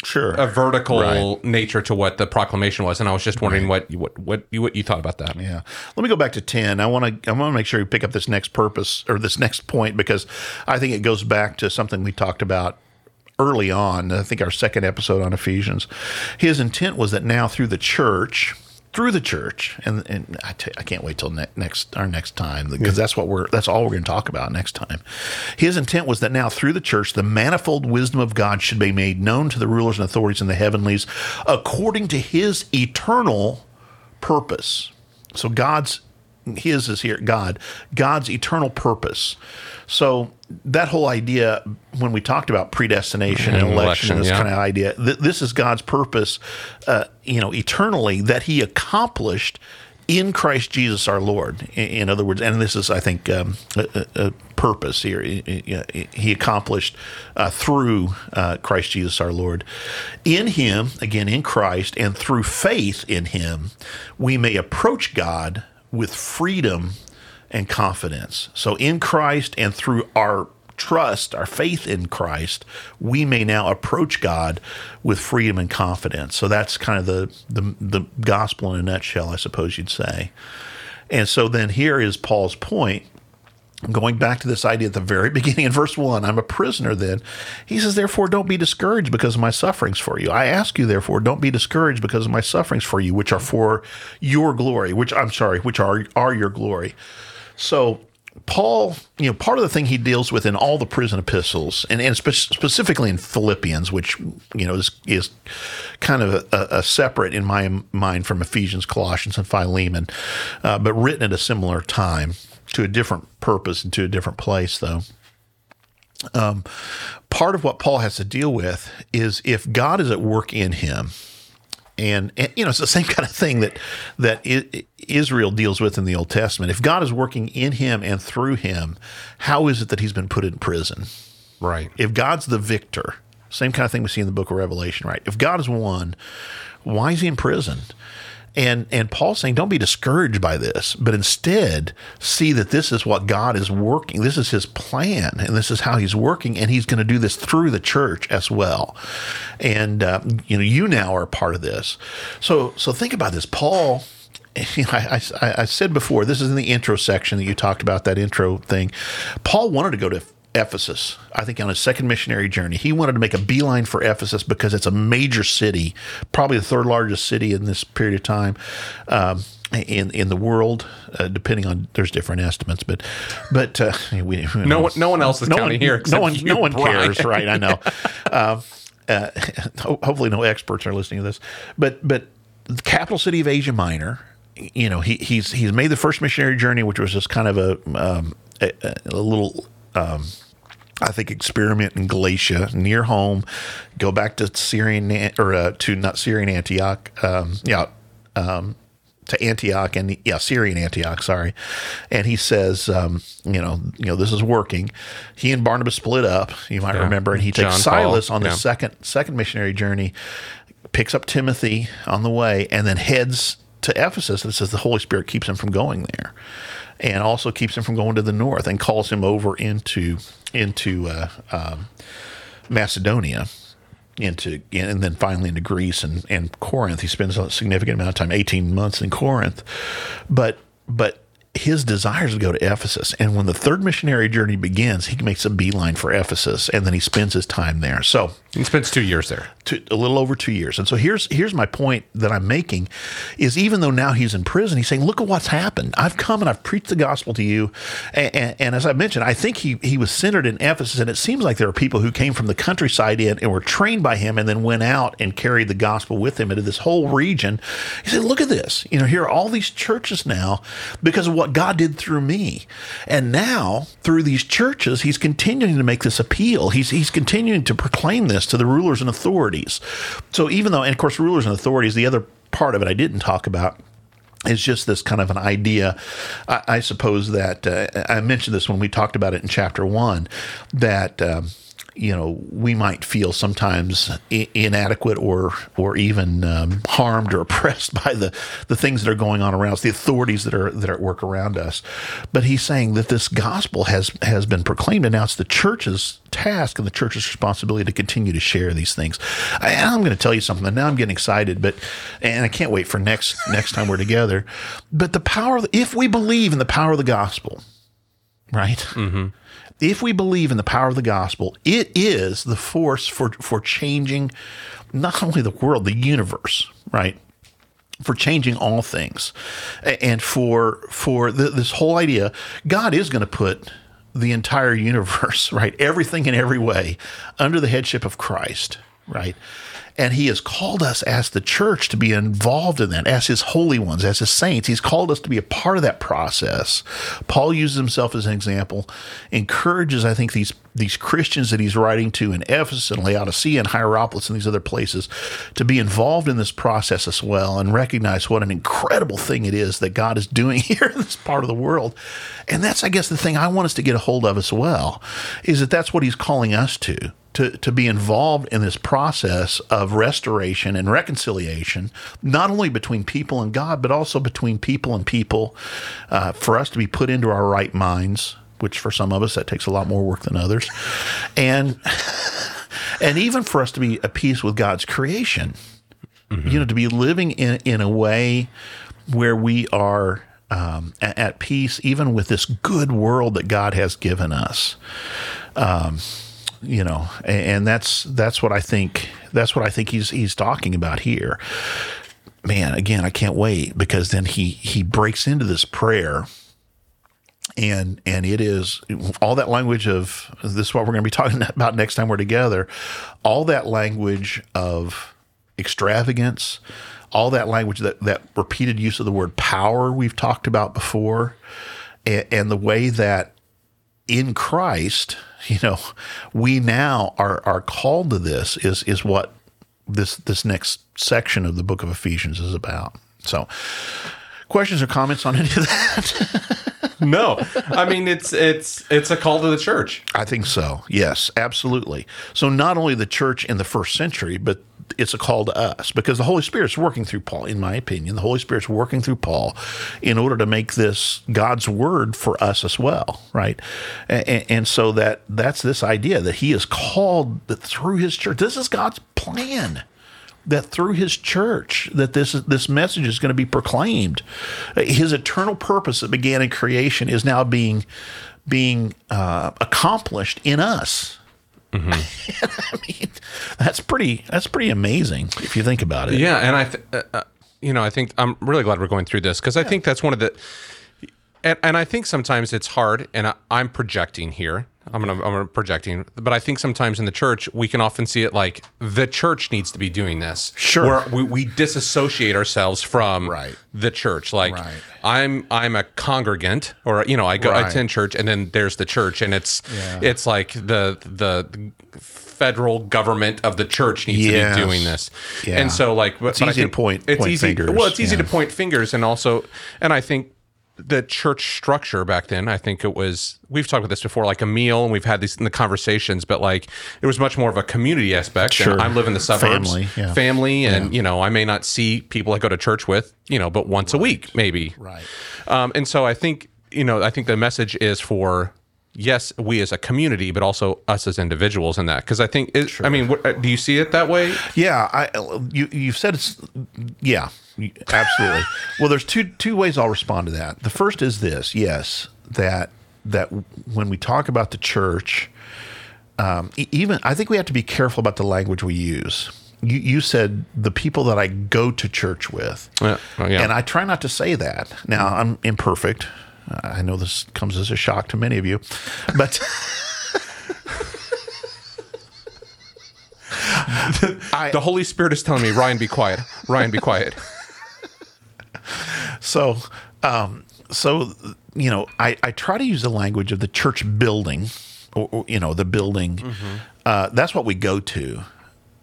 [SPEAKER 2] Sure.
[SPEAKER 1] a vertical
[SPEAKER 2] Right.
[SPEAKER 1] nature to what the proclamation was. And I was just wondering what you- what what you, what you thought about that.
[SPEAKER 2] Yeah. Let me go back to 10. I want to I want to make sure you pick up this next purpose or this next point because I think it goes back to something we talked about early on. I think our second episode on Ephesians. His intent was that now through the church, through the church, and, and I t- I can't wait till ne- next our next time because that's what we're that's all we're going to talk about next time. His intent was that now through the church, the manifold wisdom of God should be made known to the rulers and authorities in the heavenlies according to His eternal purpose. So God's his is here God, God's eternal purpose. So that whole idea when we talked about predestination and
[SPEAKER 1] And
[SPEAKER 2] election,
[SPEAKER 1] election,
[SPEAKER 2] this
[SPEAKER 1] yeah.
[SPEAKER 2] kind of idea, th- this is God's purpose, uh, you know, eternally that He accomplished in Christ Jesus our Lord. In, in other words, and this is, I think, um, a, a, purpose here. He, he- he accomplished uh, through uh, Christ Jesus our Lord. In Him, again, in Christ, and through faith in Him, we may approach God with freedom and confidence. So, in Christ and through our trust, our faith in Christ, we may now approach God with freedom and confidence. So that's kind of the the, the gospel in a nutshell, I suppose you'd say. And so then here is Paul's point. Going back to this idea at the very beginning in verse 1, I'm a prisoner then. He says, Therefore, don't be discouraged because of my sufferings for you. I ask you, therefore, don't be discouraged because of my sufferings for you, which are for your glory, which I'm sorry, which are, are your glory. So, Paul, you know, part of the thing he deals with in all the prison epistles, and, and spe- specifically in Philippians, which you know is is kind of a, a separate in my mind from Ephesians, Colossians, and Philemon, uh, but written at a similar time to a different purpose and to a different place, though. Um, part of what Paul has to deal with is if God is at work in him, and, and you know it's the same kind of thing that that I, Israel deals with in the Old Testament. If God is working in him and through him, how is it that he's been put in prison?
[SPEAKER 1] Right.
[SPEAKER 2] If God's the victor, same kind of thing we see in the Book of Revelation, right? If God is one, why is he in prison? And and Paul's saying, don't be discouraged by this, but instead see that this is what God is working. This is His plan, and this is how He's working, and He's going to do this through the church as well. And uh, you know, you now are a part of this. So so think about this, Paul. I, I, I said before, this is in the intro section that you talked about that intro thing. Paul wanted to go to Ephesus, I think on his second missionary journey. He wanted to make a beeline for Ephesus because it's a major city, probably the third largest city in this period of time. Um, in in the world, uh, depending on there's different estimates, but but uh, we,
[SPEAKER 1] No one- no one else is counting here
[SPEAKER 2] No one, no one
[SPEAKER 1] Brian.
[SPEAKER 2] cares, right? I know. Um, uh, hopefully, no experts are listening to this. But but the capital city of Asia Minor, you know, he, he's he's made the first missionary journey, which was just kind of a um, a, a little. Um, I think experiment in Galatia near home, go back to Syrian or uh, to not Syrian Antioch, um, yeah, um, to Antioch and yeah, Syrian Antioch, sorry. And he says, um, you know, you know, this is working. He and Barnabas split up, you might
[SPEAKER 1] Yeah.
[SPEAKER 2] remember, and he
[SPEAKER 1] John
[SPEAKER 2] takes
[SPEAKER 1] Paul,
[SPEAKER 2] Silas on the second second missionary journey, picks up Timothy on the way, and then heads to Ephesus. And it says the Holy Spirit keeps him from going there, and also keeps him from going to the north, and calls him over into into uh, um, Macedonia into and then finally into Greece and, and Corinth. He spends a significant amount of time, 18 months in Corinth. But but his desire is to go to Ephesus. And when the third missionary journey begins, he makes a beeline for Ephesus and then he spends his time there. So
[SPEAKER 1] He spends two years there.
[SPEAKER 2] to a little over two years. And so here's here's my point that I'm making is even though now he's in prison, he's saying, look at what's happened. I've come and I've preached the gospel to you. And, and, and as I mentioned, I think he he was centered in Ephesus, and it seems like there are people who came from the countryside in and were trained by him and then went out and carried the gospel with him into this whole region. He said, look at this. You know, here are all these churches now because of what God did through me. And now through these churches, he's continuing to make this appeal. He's he's continuing to proclaim this to the rulers and authorities. So even though, and of course, rulers and authorities, the other part of it I didn't talk about is just this kind of an idea. I, I suppose that uh, I mentioned this when we talked about it in chapter one that. Um, you know we might feel sometimes I- inadequate or or even um, harmed or oppressed by the the things that are going on around us, the authorities that are that are at work around us. But he's saying that this gospel has has been proclaimed, and now it's the church's task and the church's responsibility to continue to share these things. I, I'm going to tell you something. And now I'm getting excited, but and I can't wait for next next time we're together. But the power, of if we believe in the power of the gospel, right? Mm-hmm. If we believe in the power of the gospel, it is the force for for changing not only the world, the universe, right? For changing all things, and for for th- this whole idea, God is going to put the entire universe, right, everything in every way, under the headship of Christ, right. And he has called us as the church to be involved in that, as his holy ones, as his saints. He's called us to be a part of that process. Paul uses himself as an example, encourages, I think, these these Christians that he's writing to in Ephesus and Laodicea and Hierapolis and these other places to be involved in this process as well and recognize what an incredible thing it is that God is doing here in this part of the world. And that's, I guess, the thing I want us to get a hold of as well, is that that's what he's calling us to to, to be involved in this process of restoration and reconciliation, not only between people and God, but also between people and people, uh, for us to be put into our right minds, which for some of us that takes a lot more work than others, and and even for us to be at peace with God's creation. You know, to be living in in a way where we are um, at, peace, even with this good world that God has given us you know and, that's that's what i think that's what i think he's he's talking about here. Man again i can't wait because then he he breaks into this prayer and and it is all that language of this is what we're going to be talking about next time we're together all that language of extravagance all that language that that repeated use of the word power we've talked about before and, and the way that in Christ, you know, we now are are called to this is is what this this next section of the book of Ephesians is about. So, questions or comments on any of that?
[SPEAKER 1] No, I mean it's it's it's a call to the church.
[SPEAKER 2] I think so. Yes, absolutely. So not only the church in the first century, but it's a call to us because the Holy Spirit's working through Paul, in my opinion. The Holy Spirit's working through Paul in order to make this God's word for us as well, right? And, and so that that's this idea that He is called through His church. This is God's plan that through his church that this this message is going to be proclaimed his eternal purpose that began in creation is now being being uh, accomplished in us I mean, that's pretty that's pretty amazing if you think about it.
[SPEAKER 1] Yeah, and I, th- uh, uh, you know, I think I'm really glad we're going through this because I think that's one of the, and, and I think sometimes it's hard, and I, I'm projecting here. I'm gonna I'm gonna projecting, but I think sometimes in the church we can often see it like the church needs to be doing this.
[SPEAKER 2] Sure.
[SPEAKER 1] where we, we disassociate ourselves from
[SPEAKER 2] Right.
[SPEAKER 1] the church. Like
[SPEAKER 2] Right.
[SPEAKER 1] I'm I'm a congregant, or you know, I go I attend church, and then there's the church, and it's it's like the the federal government of the church needs
[SPEAKER 2] Yes.
[SPEAKER 1] to be doing this.
[SPEAKER 2] Yeah.
[SPEAKER 1] And so like but,
[SPEAKER 2] It's
[SPEAKER 1] but
[SPEAKER 2] easy to point-
[SPEAKER 1] it's
[SPEAKER 2] point
[SPEAKER 1] easy
[SPEAKER 2] fingers,
[SPEAKER 1] well it's easy
[SPEAKER 2] yeah.
[SPEAKER 1] to point fingers and also and I think the church structure back then I think it was we've talked about this before like a meal and we've had these in the conversations but like it was much more of a community aspect.
[SPEAKER 2] Sure.
[SPEAKER 1] I live in the suburbs.
[SPEAKER 2] Family, yeah.
[SPEAKER 1] family and you know I may not see people I go to church with you know but once a week maybe.
[SPEAKER 2] Right.
[SPEAKER 1] um, and so I think you know I think the message is for yes we as a community but also us as individuals in that. Because I think it, I mean what, uh, do you see it that way?
[SPEAKER 2] Yeah, I you you've said it's yeah, absolutely. well, there's two two ways I'll respond to that. The first is this: yes, that that when we talk about the church, um, even I think we have to be careful about the language we use. You, you said the people that I go to church with,
[SPEAKER 1] Yeah. Oh, yeah.
[SPEAKER 2] and I try not to say that. Now I'm imperfect. I know this comes as a shock to many of you, but.
[SPEAKER 1] the Holy Spirit is telling me Ryan be quiet Ryan be quiet
[SPEAKER 2] So, um, so you know, I, I try to use the language of the church building, or, or, you know, the building. Uh, that's what we go to,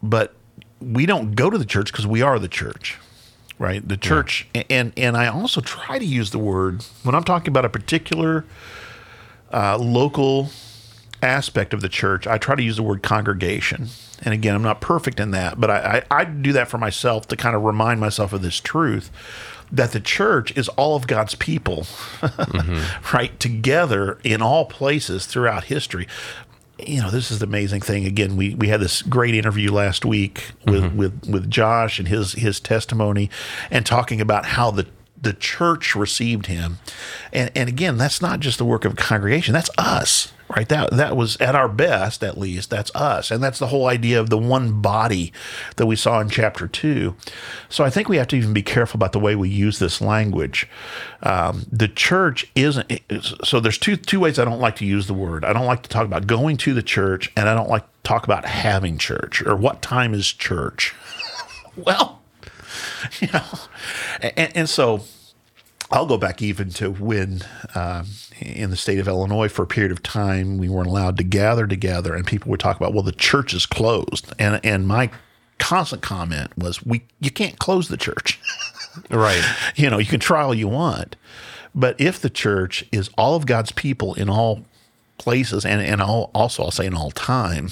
[SPEAKER 2] but we don't go to the church because we are the church, right? The church, and and I also try to use the word when I'm talking about a particular uh, local aspect of the church, I try to use the word congregation. And again, I'm not perfect in that, but I, I, I do that for myself to kind of remind myself of this truth that the church is all of God's people, mm-hmm. right? Together in all places throughout history. You know, this is the amazing thing. Again, we, we had this great interview last week with, mm-hmm. with, with Josh and his his testimony and talking about how the the church received him. And and again, that's not just the work of a congregation, that's us. Right? That that was at our best, at least, that's us. And that's the whole idea of the one body that we saw in chapter two. So I think we have to even be careful about the way we use this language. Um, the church isn't so there's two two ways I don't like to use the word. I don't like to talk about going to the church, and I don't like to talk about having church or what time is church. well, you know, and, and so I'll go back even to when um, in the state of Illinois for a period of time we weren't allowed to gather together, and people would talk about, well, the church is closed, and and my constant comment was, we you can't close the church,
[SPEAKER 1] right?
[SPEAKER 2] You know, you can try all you want, but if the church is all of God's people in all places and, and I'll, also I'll say in all time,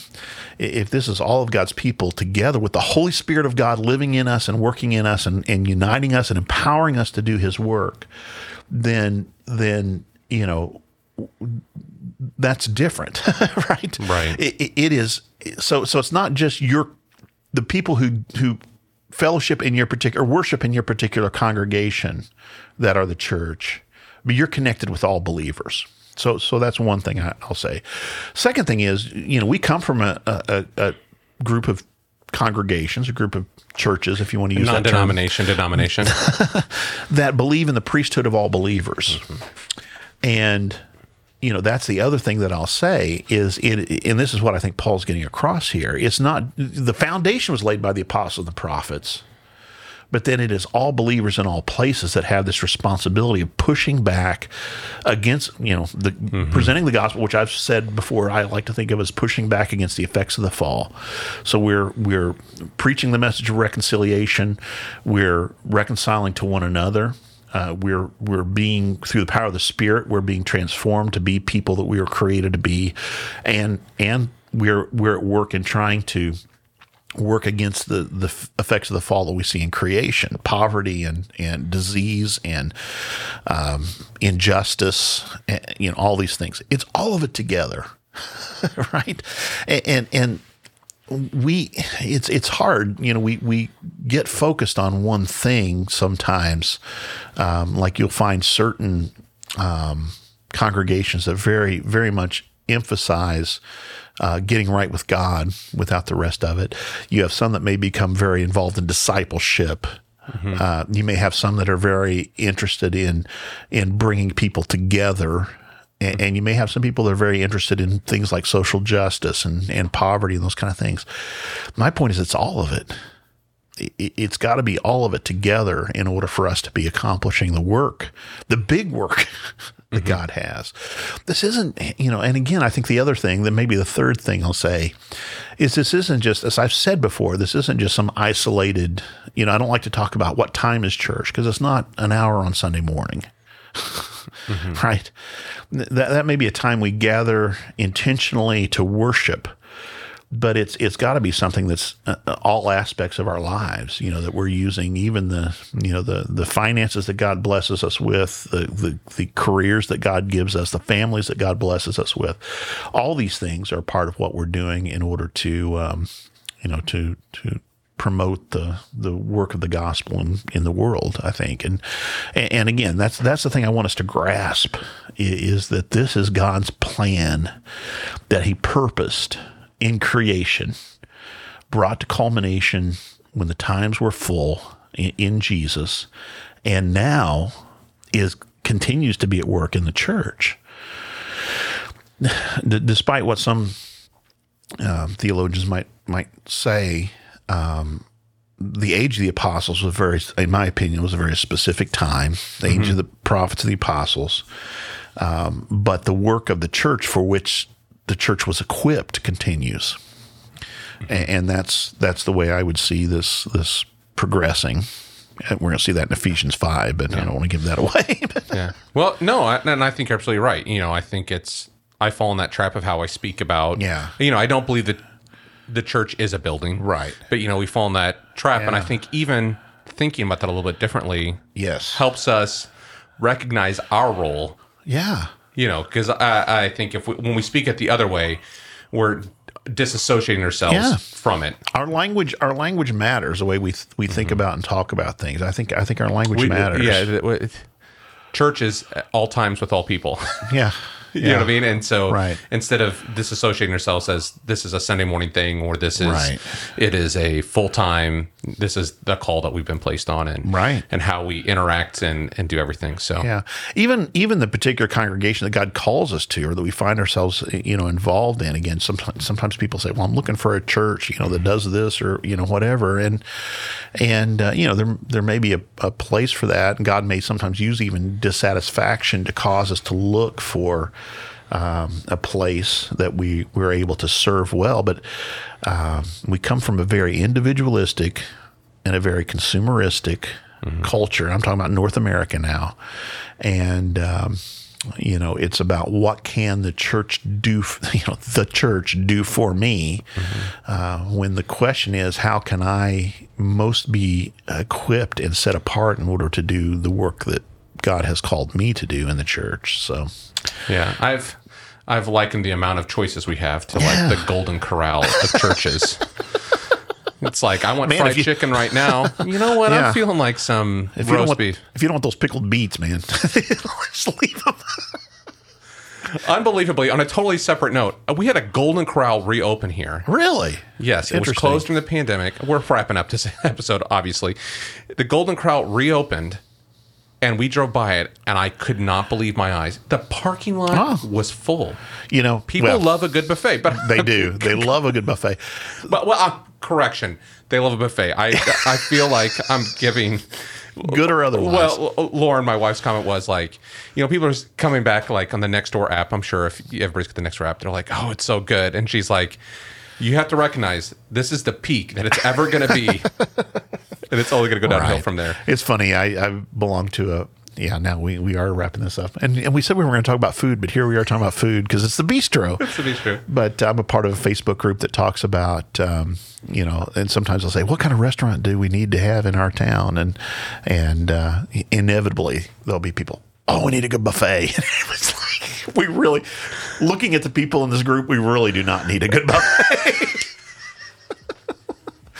[SPEAKER 2] if this is all of God's people together with the Holy Spirit of God living in us and working in us and, and uniting us and empowering us to do his work, then then you know that's different, right?
[SPEAKER 1] Right.
[SPEAKER 2] It, it is so so it's not just your the people who who fellowship in your particular worship in your particular congregation that are the church, but you're connected with all believers. So, so that's one thing I, will say. Second thing is, you know, we come from a, a, a group of congregations, a group of churches, if you want to use that
[SPEAKER 1] denomination, denomination,
[SPEAKER 2] that believe in the priesthood of all believers. Mm-hmm. And, you know, that's the other thing that I'll say is it, and this is what I think Paul's getting across here. It's not, the foundation was laid by the apostles and the prophets but then it is all believers in all places that have this responsibility of pushing back against, you know, the mm-hmm. presenting the gospel, which I've said before, I like to think of as pushing back against the effects of the fall. So we're we're preaching the message of reconciliation, we're reconciling to one another. Uh, we're we're being through the power of the Spirit. We're being transformed to be people that we were created to be, and and we're we're at work in trying to work against the, the effects of the fall that we see in creation, poverty and, and disease and um, injustice, and, you know, all these things. It's all of it together, right? And, and, and we it's it's hard you know we we get focused on one thing sometimes um, like you'll find certain um, congregations that very very much emphasize uh, getting right with God without the rest of it. You have some that may become very involved in discipleship. Mm-hmm. Uh, you may have some that are very interested in in bringing people together, and, and, you may have some people that are very interested in things like social justice and and poverty and those kind of things. My point is, it's all of it. It it's got to be all of it together in order for us to be accomplishing the work, the big work that mm-hmm. God has. This isn't, you know, and again, I think the other thing, that maybe the third thing I'll say, is this isn't just, as I've said before, this isn't just some isolated, you know, I don't like to talk about what time is church because it's not an hour on Sunday morning. mm-hmm. Right? That, that may be a time we gather intentionally to worship but it's it's got to be something that's uh, all aspects of our lives you know that we're using even the you know the the finances that God blesses us with the the, the careers that God gives us the families that God blesses us with. All these things are part of what we're doing in order to um, you know to to promote the the work of the gospel in, in the world I think. And and again that's that's the thing I want us to grasp is that this is God's plan that he purposed in creation, brought to culmination when the times were full in, in Jesus, and now is continues to be at work in the church. D- despite what some uh, theologians might might say, um, the age of the apostles was very, in my opinion, was a very specific time. The mm-hmm. age of the prophets and the apostles, um, but the work of the church for which the church was equipped continues, and, and that's that's the way I would see this this progressing. We're going to see that in Ephesians five, but yeah. I don't want to give that away.
[SPEAKER 1] yeah. Well, no, I, and I think you're absolutely right. You know, I think it's I fall in that trap of how I speak about.
[SPEAKER 2] Yeah.
[SPEAKER 1] You know, I don't believe that the church is a building.
[SPEAKER 2] Right.
[SPEAKER 1] But you know, we fall in that trap, and I think even thinking about that a little bit differently
[SPEAKER 2] Yes.
[SPEAKER 1] helps us recognize our role.
[SPEAKER 2] Yeah.
[SPEAKER 1] You know, because I, I think if we, when we speak it the other way, we're disassociating ourselves
[SPEAKER 2] Yeah.
[SPEAKER 1] from it.
[SPEAKER 2] Our language, our language matters. The way we th- we think about and talk about things. I think I think our language
[SPEAKER 1] Mm-hmm. We-
[SPEAKER 2] matters.
[SPEAKER 1] Yeah. it- it- Church is at all times with all people.
[SPEAKER 2] Yeah.
[SPEAKER 1] You know what I mean? And so
[SPEAKER 2] Right.
[SPEAKER 1] instead of disassociating ourselves as this is a Sunday morning thing or this is
[SPEAKER 2] Right.
[SPEAKER 1] it is a full time this is the call that we've been placed on and
[SPEAKER 2] Right.
[SPEAKER 1] and how we interact and, and do everything. So
[SPEAKER 2] Yeah, even even the particular congregation that God calls us to, or that we find ourselves, you know, involved in. Again, sometimes sometimes people say, "Well, I'm looking for a church, you know, that does this or you know whatever," and and uh, you know there there may be a, a place for that, and God may sometimes use even dissatisfaction to cause us to look for. Um, a place that we we're able to serve well, but um, we come from a very individualistic and a very consumeristic culture. I'm talking about North America now, and um, you know it's about what can the church do? You know, the church do for me. Uh, when the question is, how can I most be equipped and set apart in order to do the work that God has called me to do in the church? So,
[SPEAKER 1] yeah, I've I've likened the amount of choices we have to
[SPEAKER 2] Yeah.
[SPEAKER 1] like the golden corral of churches. It's like I want
[SPEAKER 2] Man,
[SPEAKER 1] fried
[SPEAKER 2] you-
[SPEAKER 1] chicken right now. You know what?
[SPEAKER 2] Yeah.
[SPEAKER 1] I'm feeling like some
[SPEAKER 2] if you don't
[SPEAKER 1] roast
[SPEAKER 2] want,
[SPEAKER 1] beef.
[SPEAKER 2] if you don't want those pickled beets, man, just leave them.
[SPEAKER 1] Unbelievably, on a totally separate note, uh, we had a Golden Corral reopen here.
[SPEAKER 2] Really?
[SPEAKER 1] Yes, it was closed during the pandemic. We're wrapping up this episode, obviously. The Golden Corral reopened, and we drove by it, and I could not believe my eyes. The parking lot
[SPEAKER 2] Oh.
[SPEAKER 1] was full.
[SPEAKER 2] You know,
[SPEAKER 1] People
[SPEAKER 2] well,
[SPEAKER 1] love a good buffet, but
[SPEAKER 2] They do. They love a good buffet.
[SPEAKER 1] But well, uh, correction, they love a buffet. I I feel like I'm giving.
[SPEAKER 2] Good or otherwise.
[SPEAKER 1] Well, Lauren, my wife's comment was like, you know, people are coming back like on the next door app. I'm sure if everybody's got the Nextdoor app, they're like, oh, it's so good. And she's like, you have to recognize this is the peak that it's ever going to be, and it's only going to go downhill
[SPEAKER 2] Right.
[SPEAKER 1] from there.
[SPEAKER 2] It's funny. I, I belong to a. Yeah, now we, we are wrapping this up. And, and we said we were going to talk about food, but here we are talking about food because it's the bistro.
[SPEAKER 1] To be true.
[SPEAKER 2] But I'm a part of a Facebook group that talks about, um, you know, and sometimes I'll say, what kind of restaurant do we need to have in our town? And and uh, inevitably there'll be people, oh, we need a good buffet. it's like, we really, looking at the people in this group, we really do not need a good buffet.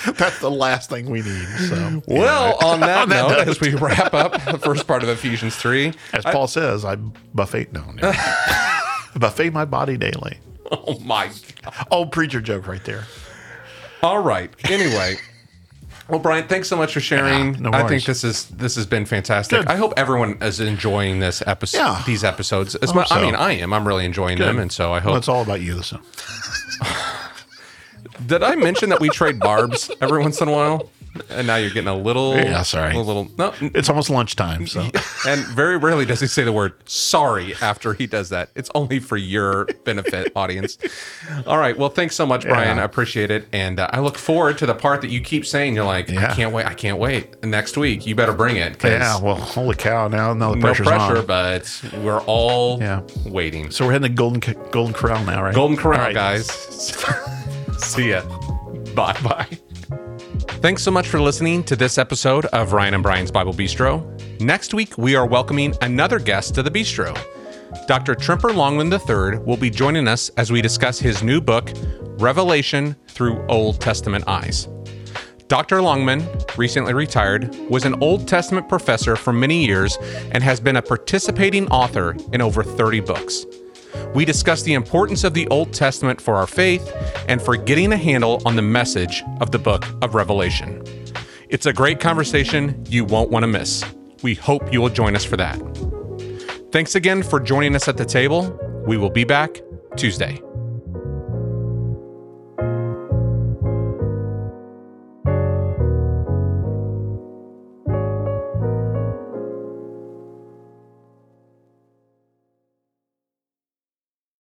[SPEAKER 2] That's the last thing we need. So,
[SPEAKER 1] Well, on that,
[SPEAKER 2] On that
[SPEAKER 1] note,
[SPEAKER 2] note.
[SPEAKER 1] as we wrap up the first part of Ephesians three,
[SPEAKER 2] as Paul says, I buffet. No, no. buffet my body daily.
[SPEAKER 1] oh my god.
[SPEAKER 2] Old preacher joke right there.
[SPEAKER 1] All right. Anyway. Well, Brian, thanks so much for sharing.
[SPEAKER 2] Yeah, no
[SPEAKER 1] I think this is this has been fantastic.
[SPEAKER 2] Good.
[SPEAKER 1] I hope everyone is enjoying this episode.
[SPEAKER 2] Yeah.
[SPEAKER 1] These episodes, as
[SPEAKER 2] hope
[SPEAKER 1] much. I mean, I am. I'm really enjoying them, and so I hope.
[SPEAKER 2] Well, it's all about you. So.
[SPEAKER 1] Did I mention that we trade barbs every once in a while? And now you're getting a little.
[SPEAKER 2] Yeah, sorry.
[SPEAKER 1] A little. No.
[SPEAKER 2] It's almost lunchtime. So.
[SPEAKER 1] And very rarely does he say the word sorry after he does that. It's only for your benefit, audience. All right. Well, thanks so much, Brian.
[SPEAKER 2] Yeah.
[SPEAKER 1] I appreciate it. And uh, I look forward to the part that you keep saying. You're like, I can't wait. I can't wait. Next week, you better bring it. 'cause
[SPEAKER 2] Yeah, well, holy cow! Now, now the
[SPEAKER 1] no
[SPEAKER 2] pressure's
[SPEAKER 1] pressure,
[SPEAKER 2] on.
[SPEAKER 1] but we're all
[SPEAKER 2] Yeah.
[SPEAKER 1] waiting.
[SPEAKER 2] So we're heading to Golden Golden Corral now, right?
[SPEAKER 1] Golden Corral,
[SPEAKER 2] All right.
[SPEAKER 1] guys. See ya. Bye. Bye. Thanks so much for listening to this episode of Ryan and Brian's Bible Bistro. Next week, we are welcoming another guest to the bistro. Dr. Tremper Longman III will be joining us as we discuss his new book, Revelation Through Old Testament Eyes. Dr. Longman, recently retired, was an Old Testament professor for many years and has been a participating author in over 30 books. We discuss the importance of the Old Testament for our faith and for getting a handle on the message of the book of Revelation. It's a great conversation you won't want to miss. We hope you will join us for that. Thanks again for joining us at the table. We will be back Tuesday.